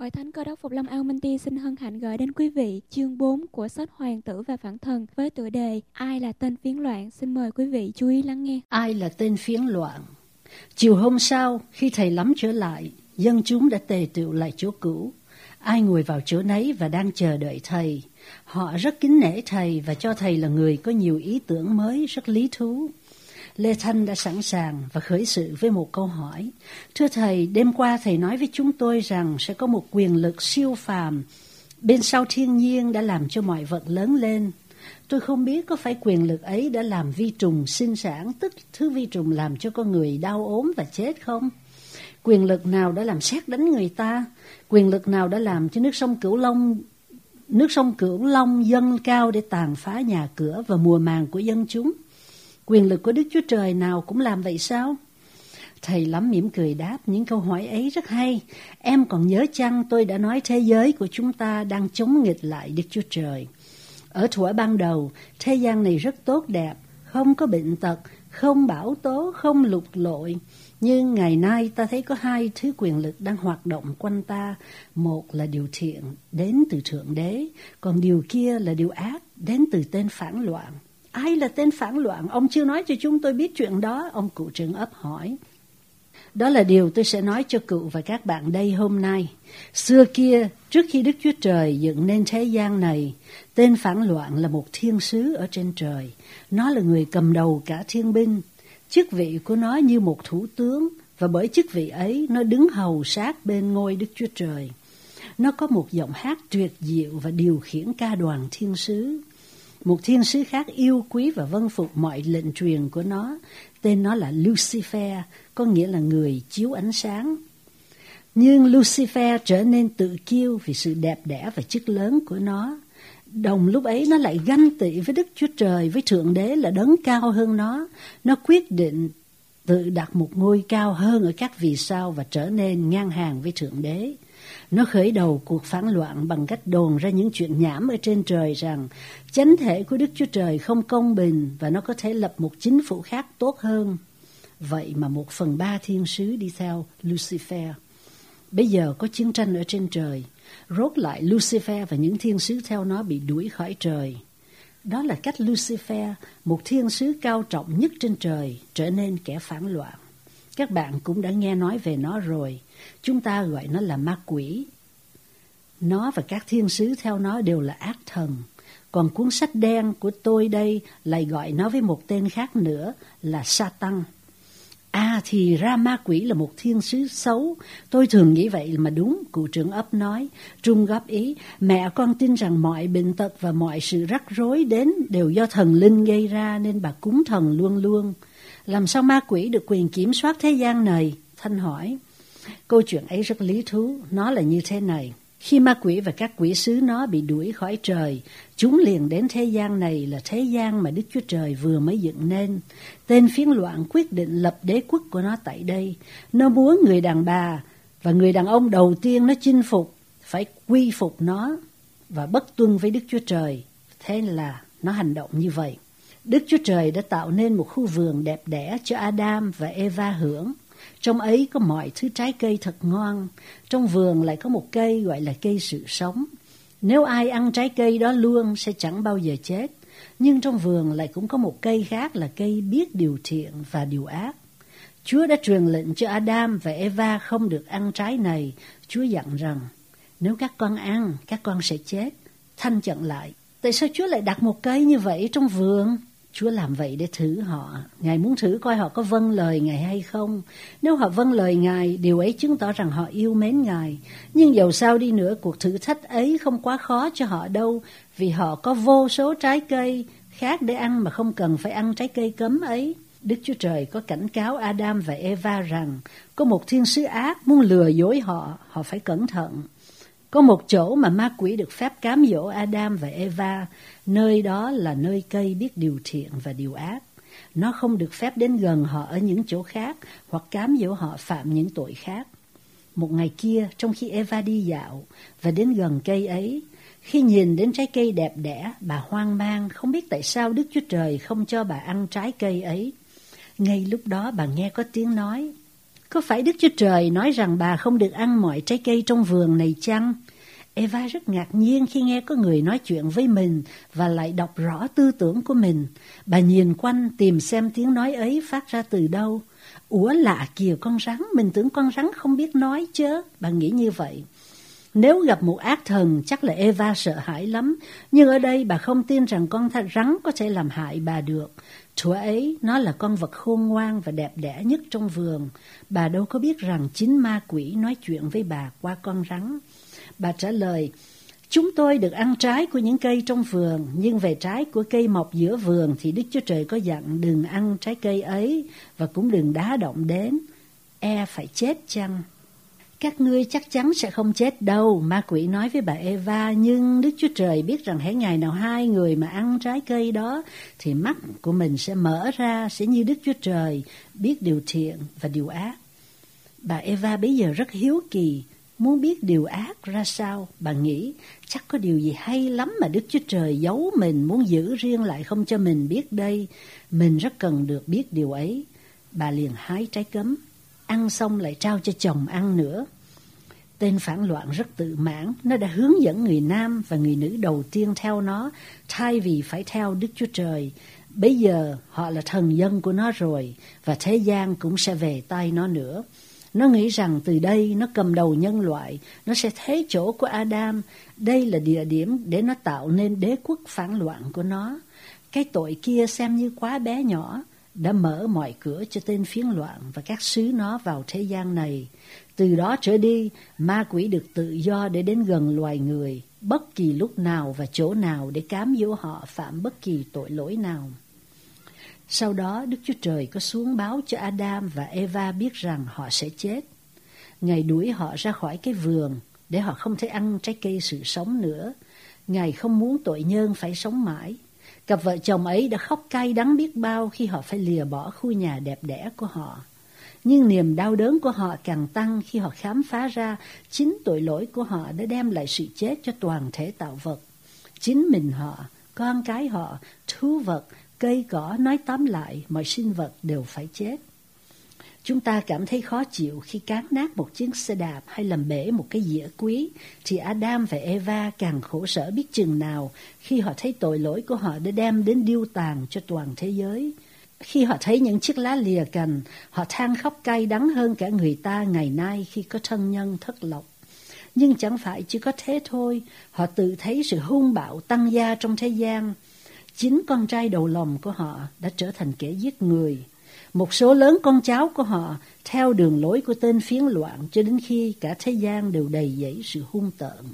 Hội Thánh Cơ đốc Phục Lâm Ao xin hân hạnh gửi đến quý vị chương 4 của sách Hoàng tử và Phản thần với tựa đề Ai là tên phiến loạn? Xin mời quý vị chú ý lắng nghe. Ai là tên phiến loạn? Chiều hôm sau, khi thầy lắm trở lại, dân chúng đã tề tựu lại chỗ cũ. Ai ngồi vào chỗ nấy và đang chờ đợi thầy. Họ rất kính nể thầy và cho thầy là người có nhiều ý tưởng mới, rất lý thú. Lê Thanh đã sẵn sàng và khởi sự với một câu hỏi. Thưa Thầy, đêm qua Thầy nói với chúng tôi rằng sẽ có một quyền lực siêu phàm bên sau thiên nhiên đã làm cho mọi vật lớn lên. Tôi không biết có phải quyền lực ấy đã làm vi trùng sinh sản, tức thứ vi trùng làm cho con người đau ốm và chết không? Quyền lực nào đã làm xét đánh người ta? Quyền lực nào đã làm cho nước sông Cửu Long nước sông Cửu Long dâng cao để tàn phá nhà cửa và mùa màng của dân chúng? Quyền lực của Đức Chúa Trời nào cũng làm vậy sao? Thầy lắm mỉm cười đáp những câu hỏi ấy rất hay. Em còn nhớ chăng tôi đã nói thế giới của chúng ta đang chống nghịch lại Đức Chúa Trời. Ở thuở ban đầu, thế gian này rất tốt đẹp, không có bệnh tật, không bão tố, không lục lội. Nhưng ngày nay ta thấy có hai thứ quyền lực đang hoạt động quanh ta. Một là điều thiện đến từ Thượng Đế, còn điều kia là điều ác đến từ tên phản loạn. Ai là tên phản loạn? Ông chưa nói cho chúng tôi biết chuyện đó. Ông cụ trưởng ấp hỏi. Đó là điều tôi sẽ nói cho cụ và các bạn đây hôm nay. Xưa kia, trước khi Đức Chúa Trời dựng nên thế gian này, tên phản loạn là một thiên sứ ở trên trời. Nó là người cầm đầu cả thiên binh. Chức vị của nó như một thủ tướng, và bởi chức vị ấy, nó đứng hầu sát bên ngôi Đức Chúa Trời. Nó có một giọng hát tuyệt diệu và điều khiển ca đoàn thiên sứ. Một thiên sứ khác yêu quý và vâng phục mọi lệnh truyền của nó. Tên nó là Lucifer, có nghĩa là người chiếu ánh sáng. Nhưng Lucifer trở nên tự kiêu vì sự đẹp đẽ và chức lớn của nó. Đồng lúc ấy nó lại ganh tị với Đức Chúa Trời, với Thượng Đế là đấng cao hơn nó. Nó quyết định tự đặt một ngôi cao hơn ở các vì sao và trở nên ngang hàng với Thượng Đế. Nó khởi đầu cuộc phản loạn bằng cách đồn ra những chuyện nhảm ở trên trời rằng chánh thể của Đức Chúa Trời không công bình và nó có thể lập một chính phủ khác tốt hơn. Vậy mà một phần ba thiên sứ đi theo Lucifer. Bây giờ có chiến tranh ở trên trời. Rốt lại Lucifer và những thiên sứ theo nó bị đuổi khỏi trời. Đó là cách Lucifer, một thiên sứ cao trọng nhất trên trời, trở nên kẻ phản loạn. Các bạn cũng đã nghe nói về nó rồi. Chúng ta gọi nó là ma quỷ. Nó và các thiên sứ theo nó đều là ác thần. Còn cuốn sách đen của tôi đây lại gọi nó với một tên khác nữa là Satan. À thì ra ma quỷ là một thiên sứ xấu. Tôi thường nghĩ vậy mà đúng, cụ trưởng ấp nói. Trung góp ý, mẹ con tin rằng mọi bệnh tật và mọi sự rắc rối đến đều do thần linh gây ra nên bà cúng thần luôn luôn. Làm sao ma quỷ được quyền kiểm soát thế gian này? Thanh hỏi. Câu chuyện ấy rất lý thú, nó là như thế này. Khi ma quỷ và các quỷ sứ nó bị đuổi khỏi trời, chúng liền đến thế gian này là thế gian mà Đức Chúa Trời vừa mới dựng nên. Tên phiến loạn quyết định lập đế quốc của nó tại đây. Nó muốn người đàn bà và người đàn ông đầu tiên nó chinh phục phải quy phục nó và bất tuân với Đức Chúa Trời. Thế là nó hành động như vậy. Đức Chúa Trời đã tạo nên một khu vườn đẹp đẽ cho Adam và Eva hưởng. Trong ấy có mọi thứ trái cây thật ngon. Trong vườn lại có một cây gọi là cây sự sống. Nếu ai ăn trái cây đó luôn sẽ chẳng bao giờ chết. Nhưng trong vườn lại cũng có một cây khác là cây biết điều thiện và điều ác. Chúa đã truyền lệnh cho Adam và Eva không được ăn trái này. Chúa dặn rằng, nếu các con ăn, các con sẽ chết. Thanh chặn lại, tại sao Chúa lại đặt một cây như vậy trong vườn? Chúa làm vậy để thử họ. Ngài muốn thử coi họ có vâng lời Ngài hay không. Nếu họ vâng lời Ngài, điều ấy chứng tỏ rằng họ yêu mến Ngài. Nhưng dầu sao đi nữa, cuộc thử thách ấy không quá khó cho họ đâu, vì họ có vô số trái cây khác để ăn mà không cần phải ăn trái cây cấm ấy. Đức Chúa Trời có cảnh cáo Adam và Eva rằng có một thiên sứ ác muốn lừa dối họ, họ phải cẩn thận. Có một chỗ mà ma quỷ được phép cám dỗ Adam và Eva, nơi đó là nơi cây biết điều thiện và điều ác. Nó không được phép đến gần họ ở những chỗ khác hoặc cám dỗ họ phạm những tội khác. Một ngày kia, trong khi Eva đi dạo và đến gần cây ấy, khi nhìn đến trái cây đẹp đẽ, bà hoang mang, không biết tại sao Đức Chúa Trời không cho bà ăn trái cây ấy. Ngay lúc đó bà nghe có tiếng nói, có phải Đức Chúa Trời nói rằng bà không được ăn mọi trái cây trong vườn này chăng? Eva rất ngạc nhiên khi nghe có người nói chuyện với mình và lại đọc rõ tư tưởng của mình. Bà nhìn quanh tìm xem tiếng nói ấy phát ra từ đâu. Ủa lạ kìa con rắn, mình tưởng con rắn không biết nói chứ. Bà nghĩ như vậy. Nếu gặp một ác thần, chắc là Eva sợ hãi lắm. Nhưng ở đây bà không tin rằng con rắn có thể làm hại bà được. Thuở ấy, nó là con vật khôn ngoan và đẹp đẽ nhất trong vườn. Bà đâu có biết rằng chính ma quỷ nói chuyện với bà qua con rắn. Bà trả lời, Chúng tôi được ăn trái của những cây trong vườn, nhưng về trái của cây mọc giữa vườn thì Đức Chúa Trời có dặn đừng ăn trái cây ấy và cũng đừng đá động đến. E phải chết chăng? Các ngươi chắc chắn sẽ không chết đâu, ma quỷ nói với bà Eva, nhưng Đức Chúa Trời biết rằng hễ ngày nào hai người mà ăn trái cây đó, thì mắt của mình sẽ mở ra, sẽ như Đức Chúa Trời, biết điều thiện và điều ác. Bà Eva bây giờ rất hiếu kỳ, muốn biết điều ác ra sao, bà nghĩ chắc có điều gì hay lắm mà Đức Chúa Trời giấu mình, muốn giữ riêng lại không cho mình biết đây. Mình rất cần được biết điều ấy. Bà liền hái trái cấm, ăn xong lại trao cho chồng ăn nữa. Tên phản loạn rất tự mãn, nó đã hướng dẫn người nam và người nữ đầu tiên theo nó, thay vì phải theo Đức Chúa Trời. Bây giờ họ là thần dân của nó rồi, và thế gian cũng sẽ về tay nó nữa. Nó nghĩ rằng từ đây nó cầm đầu nhân loại, nó sẽ thế chỗ của Adam. Đây là địa điểm để nó tạo nên đế quốc phản loạn của nó. Cái tội kia xem như quá bé nhỏ, đã mở mọi cửa cho tên phiến loạn và các sứ nó vào thế gian này. Từ đó trở đi, ma quỷ được tự do để đến gần loài người, bất kỳ lúc nào và chỗ nào để cám dỗ họ phạm bất kỳ tội lỗi nào. Sau đó Đức Chúa Trời có xuống báo cho Adam và Eva biết rằng họ sẽ chết. Ngài đuổi họ ra khỏi cái vườn để họ không thể ăn trái cây sự sống nữa. Ngài không muốn tội nhân phải sống mãi. Cặp vợ chồng ấy đã khóc cay đắng biết bao khi họ phải lìa bỏ khu nhà đẹp đẽ của họ. Nhưng niềm đau đớn của họ càng tăng khi họ khám phá ra chính tội lỗi của họ đã đem lại sự chết cho toàn thể tạo vật. Chính mình họ, con cái họ, thú vật, cây cỏ nói tóm lại mọi sinh vật đều phải chết. Chúng ta cảm thấy khó chịu khi cán nát một chiếc xe đạp hay làm bể một cái dĩa quý, thì Adam và Eva càng khổ sở biết chừng nào khi họ thấy tội lỗi của họ đã đem đến điêu tàn cho toàn thế giới. Khi họ thấy những chiếc lá lìa cành, họ than khóc cay đắng hơn cả người ta ngày nay khi có thân nhân thất lộc. Nhưng chẳng phải chỉ có thế thôi, họ tự thấy sự hung bạo tăng gia trong thế gian. Chính con trai đầu lòng của họ đã trở thành kẻ giết người. Một số lớn con cháu của họ theo đường lối của tên phiến loạn cho đến khi cả thế gian đều đầy dẫy sự hung tợn.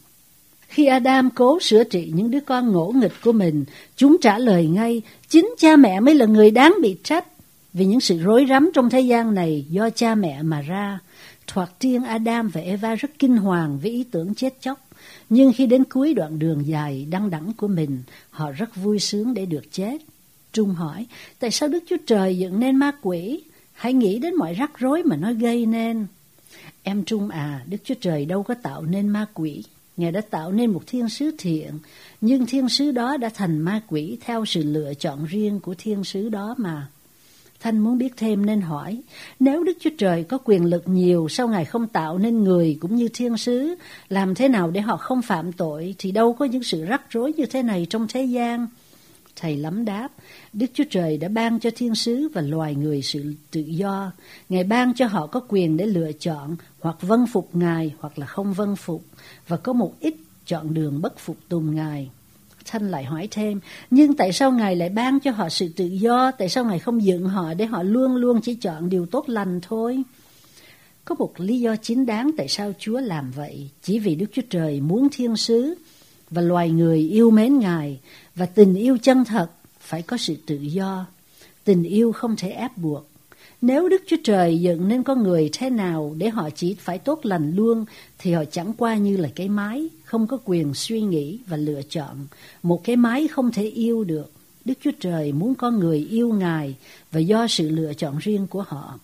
Khi Adam cố sửa trị những đứa con ngỗ nghịch của mình, chúng trả lời ngay, chính cha mẹ mới là người đáng bị trách. Vì những sự rối rắm trong thế gian này do cha mẹ mà ra. Thoạt tiên Adam và Eva rất kinh hoàng với ý tưởng chết chóc. Nhưng khi đến cuối đoạn đường dài đăng đẳng của mình, họ rất vui sướng để được chết. Trung hỏi, tại sao Đức Chúa Trời dựng nên ma quỷ? Hãy nghĩ đến mọi rắc rối mà nó gây nên. Em Trung à, Đức Chúa Trời đâu có tạo nên ma quỷ. Ngài đã tạo nên một thiên sứ thiện, nhưng thiên sứ đó đã thành ma quỷ theo sự lựa chọn riêng của thiên sứ đó mà. Thanh muốn biết thêm nên hỏi, nếu Đức Chúa Trời có quyền lực nhiều, sao Ngài không tạo nên người cũng như thiên sứ, làm thế nào để họ không phạm tội, thì đâu có những sự rắc rối như thế này trong thế gian. Thầy lắm đáp, Đức Chúa Trời đã ban cho thiên sứ và loài người sự tự do. Ngài ban cho họ có quyền để lựa chọn hoặc vâng phục Ngài hoặc là không vâng phục và có một ít chọn đường bất phục tùng Ngài. Thanh lại hỏi thêm, nhưng tại sao Ngài lại ban cho họ sự tự do? Tại sao Ngài không dựng họ để họ luôn luôn chỉ chọn điều tốt lành thôi? Có một lý do chính đáng tại sao Chúa làm vậy. Chỉ vì Đức Chúa Trời muốn thiên sứ và loài người yêu mến Ngài và tình yêu chân thật phải có sự tự do. Tình yêu không thể ép buộc. Nếu Đức Chúa Trời dựng nên con người thế nào để họ chỉ phải tốt lành luôn, thì họ chẳng qua như là cái máy, không có quyền suy nghĩ và lựa chọn. Một cái máy không thể yêu được. Đức Chúa Trời muốn con người yêu Ngài và do sự lựa chọn riêng của họ.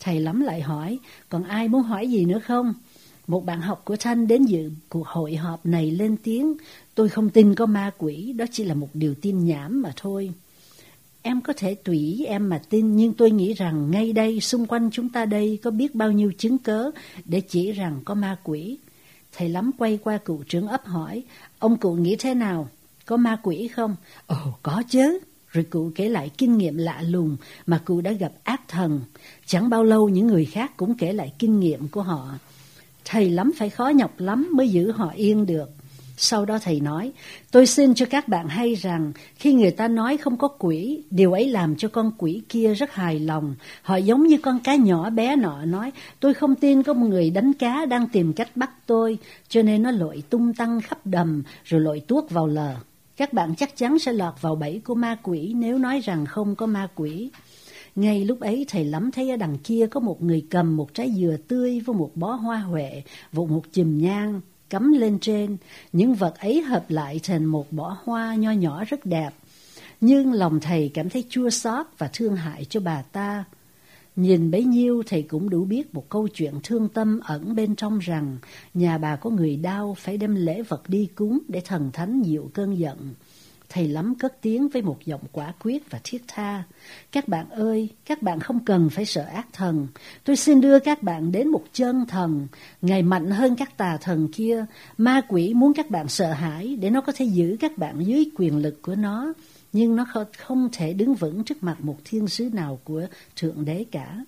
Thầy lắm lại hỏi, còn ai muốn hỏi gì nữa không? Một bạn học của Thanh đến dự cuộc hội họp này lên tiếng, tôi không tin có ma quỷ, đó chỉ là một điều tin nhảm mà thôi. Em có thể tùy em mà tin, nhưng tôi nghĩ rằng ngay đây, xung quanh chúng ta đây có biết bao nhiêu chứng cớ để chỉ rằng có ma quỷ. Thầy lắm quay qua cụ trưởng ấp hỏi, ông cụ nghĩ thế nào? Có ma quỷ không? Ồ, có chứ. Rồi cụ kể lại kinh nghiệm lạ lùng mà cụ đã gặp ác thần. Chẳng bao lâu những người khác cũng kể lại kinh nghiệm của họ. Thầy lắm phải khó nhọc lắm mới giữ họ yên được. Sau đó thầy nói, tôi xin cho các bạn hay rằng khi người ta nói không có quỷ, điều ấy làm cho con quỷ kia rất hài lòng. Họ giống như con cá nhỏ bé nọ nói, tôi không tin có một người đánh cá đang tìm cách bắt tôi, cho nên nó lội tung tăng khắp đầm rồi lội tuốt vào lờ. Các bạn chắc chắn sẽ lọt vào bẫy của ma quỷ nếu nói rằng không có ma quỷ. Ngay lúc ấy thầy lắm thấy ở đằng kia có một người cầm một trái dừa tươi với một bó hoa huệ, vụ một chùm nhang cắm lên trên. Những vật ấy hợp lại thành một bó hoa nho nhỏ rất đẹp. Nhưng lòng thầy cảm thấy chua xót và thương hại cho bà ta. Nhìn bấy nhiêu thầy cũng đủ biết một câu chuyện thương tâm ẩn bên trong rằng nhà bà có người đau phải đem lễ vật đi cúng để thần thánh dịu cơn giận. Thầy lắm cất tiếng với một giọng quả quyết và thiết tha. Các bạn ơi, các bạn không cần phải sợ ác thần. Tôi xin đưa các bạn đến một chân thần. ngày mạnh hơn các tà thần kia. Ma quỷ muốn các bạn sợ hãi để nó có thể giữ các bạn dưới quyền lực của nó. Nhưng nó không thể đứng vững trước mặt một thiên sứ nào của Thượng Đế cả.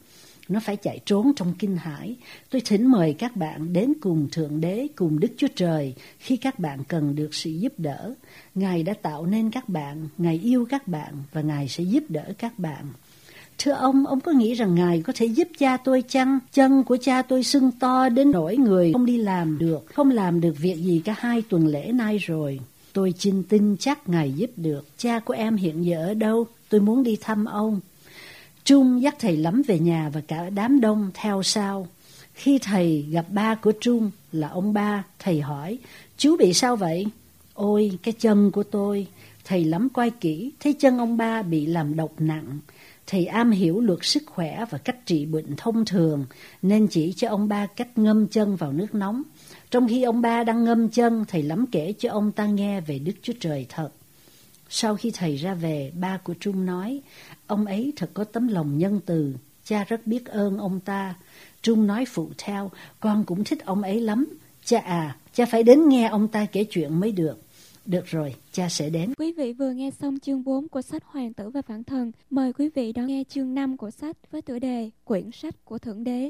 Nó phải chạy trốn trong kinh hải. Tôi thỉnh mời các bạn đến cùng Thượng Đế, cùng Đức Chúa Trời khi các bạn cần được sự giúp đỡ. Ngài đã tạo nên các bạn, Ngài yêu các bạn và Ngài sẽ giúp đỡ các bạn. Thưa ông, ông có nghĩ rằng Ngài có thể giúp cha tôi chăng? Chân của cha tôi sưng to đến nỗi người không đi làm được, không làm được việc gì cả hai tuần lễ nay rồi. Tôi xin tin chắc Ngài giúp được. Cha của em hiện giờ ở đâu? Tôi muốn đi thăm ông. Trung dắt thầy lắm về nhà và cả đám đông theo sau. Khi thầy gặp ba của Trung là ông ba, thầy hỏi, chú bị sao vậy? Ôi, cái chân của tôi. Thầy lắm quay kỹ, thấy chân ông ba bị làm độc nặng. Thầy am hiểu luật sức khỏe và cách trị bệnh thông thường, nên chỉ cho ông ba cách ngâm chân vào nước nóng. Trong khi ông ba đang ngâm chân, thầy lắm kể cho ông ta nghe về Đức Chúa Trời thật. Sau khi thầy ra về, ba của Trung nói, ông ấy thật có tấm lòng nhân từ, cha rất biết ơn ông ta. Trung nói phụ theo, con cũng thích ông ấy lắm. Cha à, cha phải đến nghe ông ta kể chuyện mới được. Được rồi, cha sẽ đến. Quý vị vừa nghe xong chương 4 của sách Hoàng tử và Phản thần. Mời quý vị đón nghe chương 5 của sách với tựa đề Quyển sách của Thượng Đế.